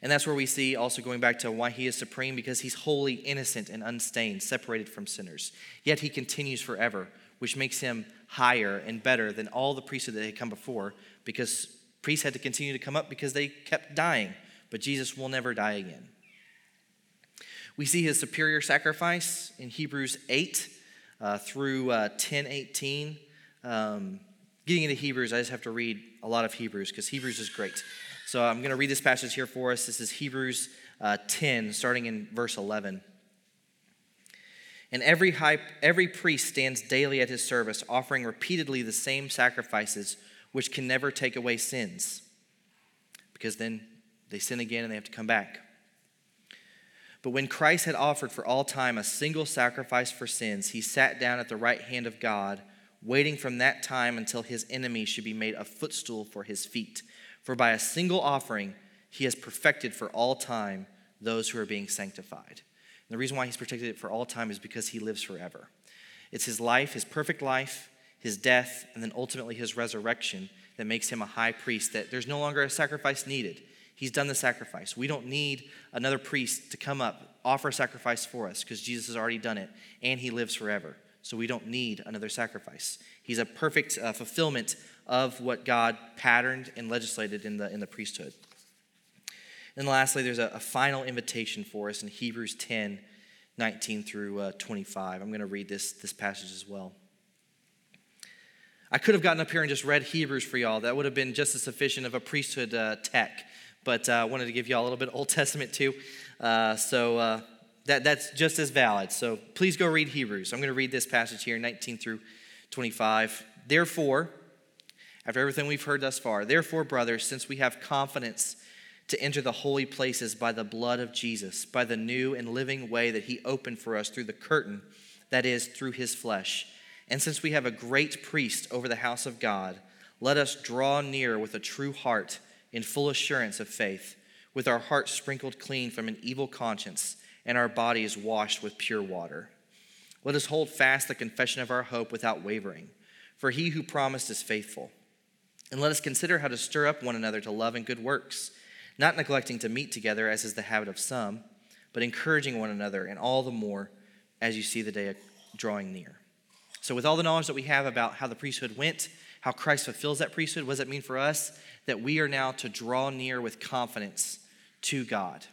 And that's where we see also going back to why he is supreme, because he's wholly innocent and unstained, separated from sinners. Yet he continues forever, which makes him higher and better than all the priesthood that had come before, because priests had to continue to come up because they kept dying but Jesus will never die again. We see his superior sacrifice in Hebrews 8 uh, through uh, 10 18. Um, getting into Hebrews, I just have to read a lot of Hebrews because Hebrews is great. So I'm going to read this passage here for us. This is Hebrews uh, 10, starting in verse 11. And every, high, every priest stands daily at his service, offering repeatedly the same sacrifices, which can never take away sins. Because then they sin again and they have to come back. But when Christ had offered for all time a single sacrifice for sins, he sat down at the right hand of God, waiting from that time until his enemy should be made a footstool for his feet. For by a single offering, he has perfected for all time those who are being sanctified. And the reason why he's protected it for all time is because he lives forever. It's his life, his perfect life, his death, and then ultimately his resurrection that makes him a high priest, that there's no longer a sacrifice needed. He's done the sacrifice. We don't need another priest to come up, offer a sacrifice for us, because Jesus has already done it, and he lives forever. So we don't need another sacrifice. He's a perfect uh, fulfillment of what God patterned and legislated in the, in the priesthood. And lastly, there's a, a final invitation for us in Hebrews 10 19 through uh, 25. I'm going to read this, this passage as well. I could have gotten up here and just read Hebrews for y'all. That would have been just as sufficient of a priesthood uh, tech but uh, I wanted to give you all a little bit Old Testament too. Uh, so uh, that, that's just as valid. So please go read Hebrews. I'm going to read this passage here, 19 through 25. Therefore, after everything we've heard thus far, therefore, brothers, since we have confidence to enter the holy places by the blood of Jesus, by the new and living way that he opened for us through the curtain, that is, through his flesh. And since we have a great priest over the house of God, let us draw near with a true heart in full assurance of faith, with our hearts sprinkled clean from an evil conscience and our bodies washed with pure water. Let us hold fast the confession of our hope without wavering, for he who promised is faithful. And let us consider how to stir up one another to love and good works, not neglecting to meet together as is the habit of some, but encouraging one another, and all the more as you see the day drawing near. So, with all the knowledge that we have about how the priesthood went, how Christ fulfills that priesthood, what does that mean for us? that we are now to draw near with confidence to God.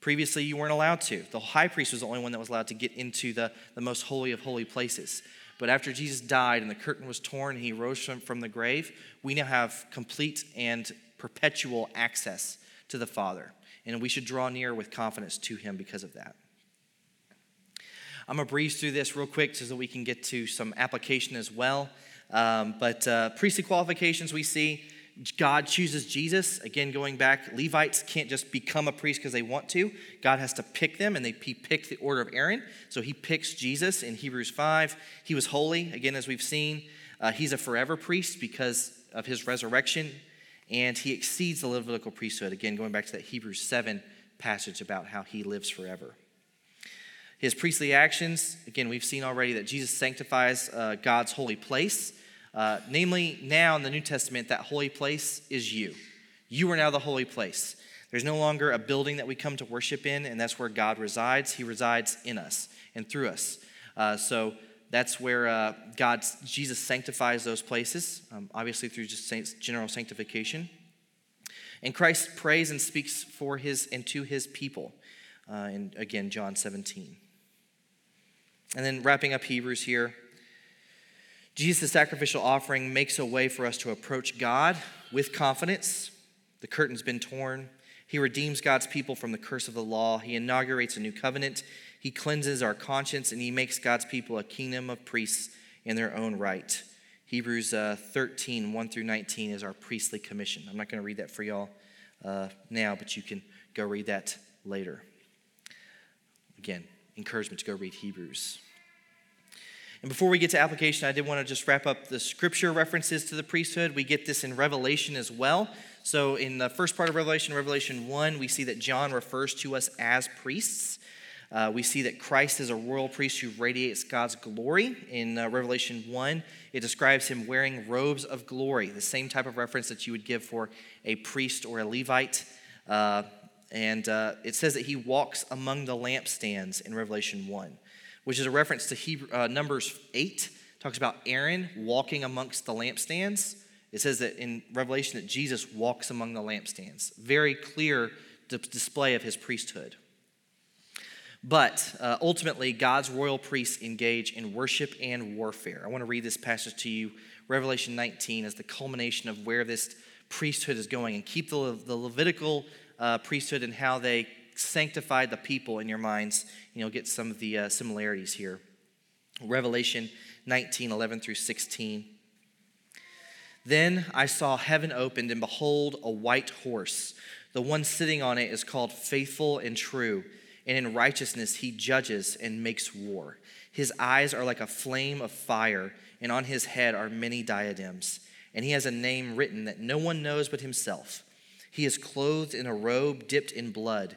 Previously, you weren't allowed to. The high priest was the only one that was allowed to get into the, the most holy of holy places. But after Jesus died and the curtain was torn and he rose from, from the grave, we now have complete and perpetual access to the Father. And we should draw near with confidence to him because of that. I'm going to breeze through this real quick so that we can get to some application as well. Um, but uh, priestly qualifications we see God chooses Jesus. Again, going back, Levites can't just become a priest because they want to. God has to pick them, and they, he picked the order of Aaron. So he picks Jesus in Hebrews 5. He was holy, again, as we've seen. Uh, he's a forever priest because of his resurrection, and he exceeds the Levitical priesthood. Again, going back to that Hebrews 7 passage about how he lives forever. His priestly actions, again, we've seen already that Jesus sanctifies uh, God's holy place. Uh, namely, now in the New Testament, that holy place is you. You are now the holy place. There's no longer a building that we come to worship in, and that's where God resides. He resides in us and through us. Uh, so that's where uh, God, Jesus sanctifies those places, um, obviously through just general sanctification. And Christ prays and speaks for his and to his people. Uh, in again, John 17. And then wrapping up Hebrews here. Jesus' sacrificial offering makes a way for us to approach God with confidence. The curtain's been torn. He redeems God's people from the curse of the law. He inaugurates a new covenant. He cleanses our conscience, and he makes God's people a kingdom of priests in their own right. Hebrews uh, 13, 1 through 19 is our priestly commission. I'm not going to read that for y'all uh, now, but you can go read that later. Again, encouragement to go read Hebrews. And before we get to application, I did want to just wrap up the scripture references to the priesthood. We get this in Revelation as well. So, in the first part of Revelation, Revelation 1, we see that John refers to us as priests. Uh, we see that Christ is a royal priest who radiates God's glory. In uh, Revelation 1, it describes him wearing robes of glory, the same type of reference that you would give for a priest or a Levite. Uh, and uh, it says that he walks among the lampstands in Revelation 1 which is a reference to Hebrew, uh, Numbers 8, talks about Aaron walking amongst the lampstands. It says that in Revelation that Jesus walks among the lampstands. Very clear display of his priesthood. But uh, ultimately, God's royal priests engage in worship and warfare. I want to read this passage to you, Revelation 19, as the culmination of where this priesthood is going and keep the, the Levitical uh, priesthood and how they sanctified the people in your minds. And you'll get some of the uh, similarities here. Revelation 19 11 through 16. Then I saw heaven opened, and behold, a white horse. The one sitting on it is called Faithful and True, and in righteousness he judges and makes war. His eyes are like a flame of fire, and on his head are many diadems. And he has a name written that no one knows but himself. He is clothed in a robe dipped in blood,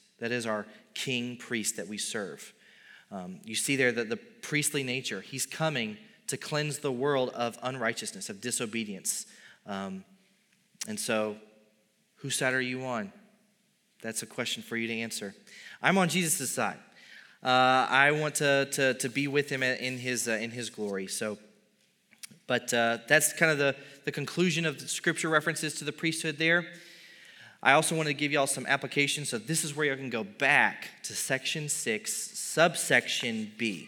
That is our king priest that we serve. Um, you see there that the priestly nature, he's coming to cleanse the world of unrighteousness, of disobedience. Um, and so, whose side are you on? That's a question for you to answer. I'm on Jesus' side. Uh, I want to, to, to be with him in his, uh, in his glory. So, but uh, that's kind of the, the conclusion of the scripture references to the priesthood there. I also want to give y'all some applications. So, this is where you can go back to section six, subsection B.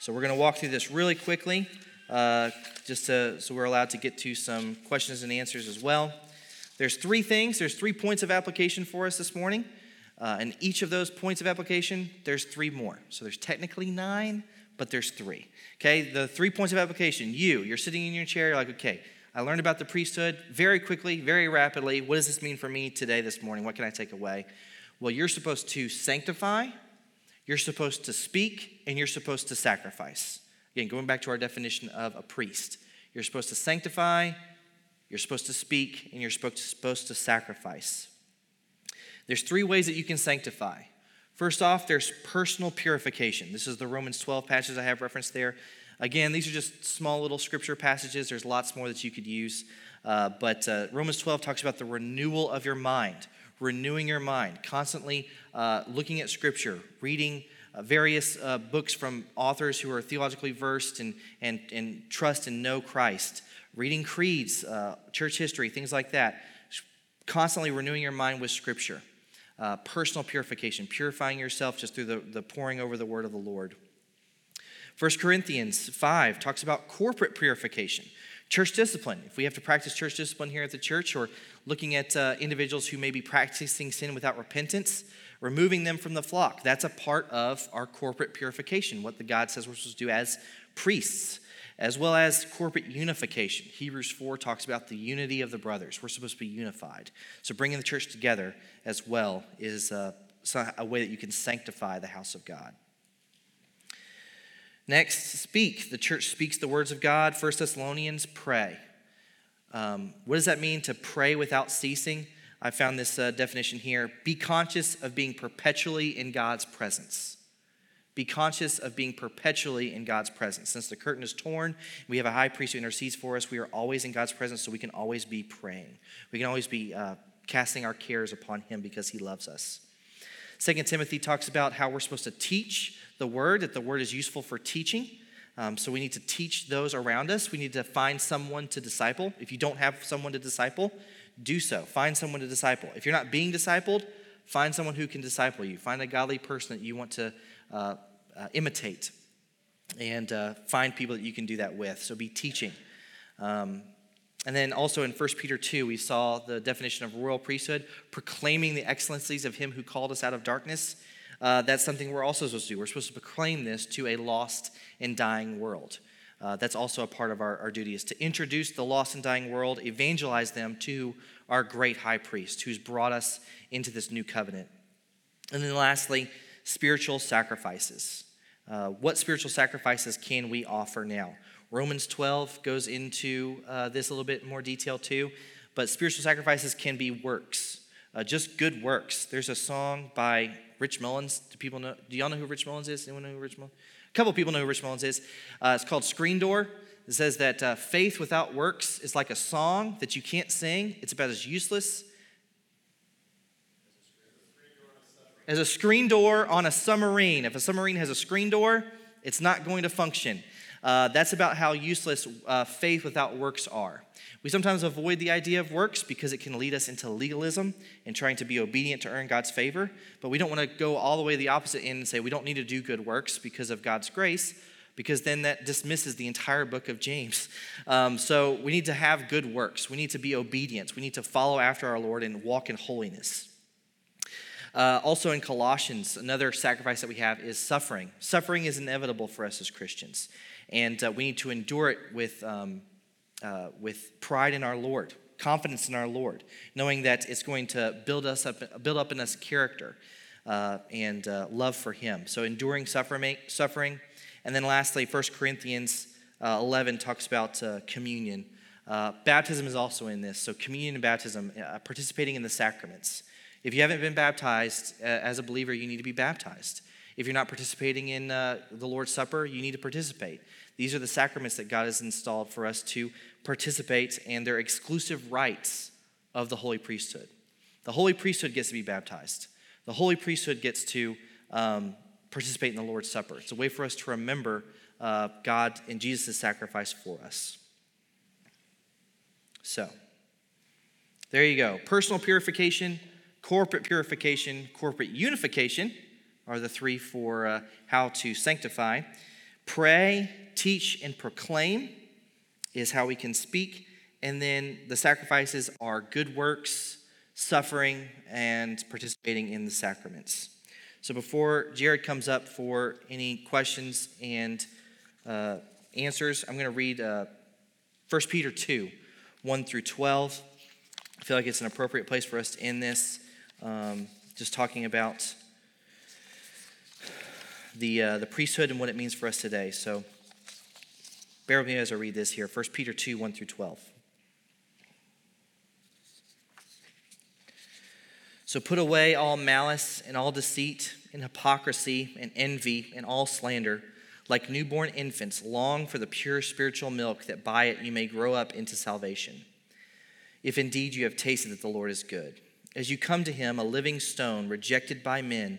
So, we're going to walk through this really quickly, uh, just to, so we're allowed to get to some questions and answers as well. There's three things, there's three points of application for us this morning. Uh, and each of those points of application, there's three more. So, there's technically nine, but there's three. Okay, the three points of application. You, you're sitting in your chair, you're like, okay, I learned about the priesthood very quickly, very rapidly. What does this mean for me today, this morning? What can I take away? Well, you're supposed to sanctify, you're supposed to speak, and you're supposed to sacrifice. Again, going back to our definition of a priest, you're supposed to sanctify, you're supposed to speak, and you're supposed to sacrifice. There's three ways that you can sanctify. First off, there's personal purification. This is the Romans 12 passage I have referenced there. Again, these are just small little scripture passages. There's lots more that you could use. Uh, but uh, Romans 12 talks about the renewal of your mind, renewing your mind, constantly uh, looking at scripture, reading uh, various uh, books from authors who are theologically versed and, and, and trust and know Christ, reading creeds, uh, church history, things like that. Constantly renewing your mind with scripture. personal purification, purifying yourself just through the, the poring over the word of the Lord. 1 Corinthians 5 talks about corporate purification, church discipline. If we have to practice church discipline here at the church or looking at uh, individuals who may be practicing sin without repentance, removing them from the flock, that's a part of our corporate purification, what the God says we're supposed to do as priests, as well as corporate unification. Hebrews 4 talks about the unity of the brothers. We're supposed to be unified. So bringing the church together as well is uh, a way that you can sanctify the house of God. Next, speak. The church speaks the words of God. 1 Thessalonians, pray. Um, what does that mean to pray without ceasing? I found this uh, definition here. Be conscious of being perpetually in God's presence. Be conscious of being perpetually in God's presence. Since the curtain is torn, we have a high priest who intercedes for us. We are always in God's presence, so we can always be praying. We can always be uh, casting our cares upon Him because He loves us. Second Timothy talks about how we're supposed to teach the word, that the word is useful for teaching. Um, so we need to teach those around us. We need to find someone to disciple. If you don't have someone to disciple, do so. Find someone to disciple. If you're not being discipled, find someone who can disciple you. Find a godly person that you want to uh, uh, imitate and uh, find people that you can do that with. So be teaching. Um, and then also in 1 Peter 2, we saw the definition of royal priesthood, proclaiming the excellencies of him who called us out of darkness uh, that's something we're also supposed to do. We're supposed to proclaim this to a lost and dying world. Uh, that's also a part of our, our duty is to introduce the lost and dying world, evangelize them to our great high priest who's brought us into this new covenant. And then lastly, spiritual sacrifices. Uh, what spiritual sacrifices can we offer now? Romans 12 goes into uh, this a little bit more detail too, but spiritual sacrifices can be works, uh, just good works. There's a song by Rich Mullins. Do people know? Do y'all know who Rich Mullins is? Anyone know who Rich Mullins? A couple people know who Rich Mullins is. Uh, it's called Screen Door. It says that uh, faith without works is like a song that you can't sing, it's about as useless as a screen door on a submarine. If a submarine has a screen door, it's not going to function. Uh, that's about how useless uh, faith without works are. We sometimes avoid the idea of works because it can lead us into legalism and trying to be obedient to earn God's favor. But we don't want to go all the way the opposite end and say we don't need to do good works because of God's grace, because then that dismisses the entire book of James. Um, so we need to have good works. We need to be obedient. We need to follow after our Lord and walk in holiness. Uh, also in Colossians, another sacrifice that we have is suffering. Suffering is inevitable for us as Christians, and uh, we need to endure it with, um, uh, with pride in our Lord, confidence in our Lord, knowing that it's going to build us up, build up in us character uh, and uh, love for Him. So enduring suffering, suffering, and then lastly, 1 Corinthians uh, 11 talks about communion. baptism is also in this. So communion and baptism, participating in the sacraments. If you haven't been baptized uh, as a believer, you need to be baptized. If you're not participating in uh, the Lord's Supper, you need to participate. These are the sacraments that God has installed for us to participate, and they're exclusive rights of the holy priesthood. The holy priesthood gets to be baptized, the holy priesthood gets to um, participate in the Lord's Supper. It's a way for us to remember uh, God and Jesus' sacrifice for us. So, there you go. Personal purification corporate purification, corporate unification are the three for uh, how to sanctify. Pray, teach, and proclaim is how we can speak. And then the sacrifices are good works, suffering, and participating in the sacraments. So before Jared comes up for any questions and uh, answers, I'm going to read uh, 1 Peter 2 1 through 12. I feel like it's an appropriate place for us to end this um, just talking about the, uh, the priesthood and what it means for us today. So bear with me as I read this here 1 Peter 2 1 through 12. So put away all malice and all deceit and hypocrisy and envy and all slander. Like newborn infants, long for the pure spiritual milk, that by it you may grow up into salvation. If indeed you have tasted that the Lord is good as you come to him, a living stone, rejected by men,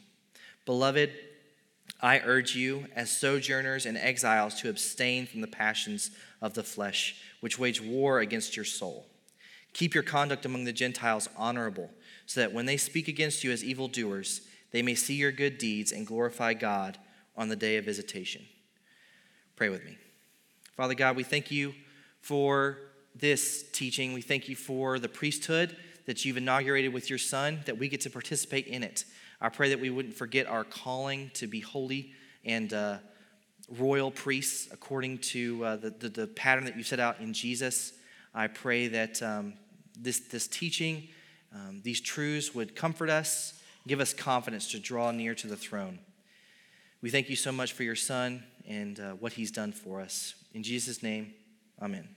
Beloved, I urge you, as sojourners and exiles, to abstain from the passions of the flesh, which wage war against your soul. Keep your conduct among the Gentiles honorable, so that when they speak against you as evildoers, they may see your good deeds and glorify God on the day of visitation. Pray with me. Father God, we thank you for this teaching. We thank you for the priesthood that you've inaugurated with your Son, that we get to participate in it. I pray that we wouldn't forget our calling to be holy and uh, royal priests according to uh, the, the, the, pattern that you set out in Jesus. I pray that um, this, this teaching, um, these truths would comfort us, give us confidence to draw near to the throne. We thank you so much for your Son and uh, what he's done for us. In Jesus' name, amen.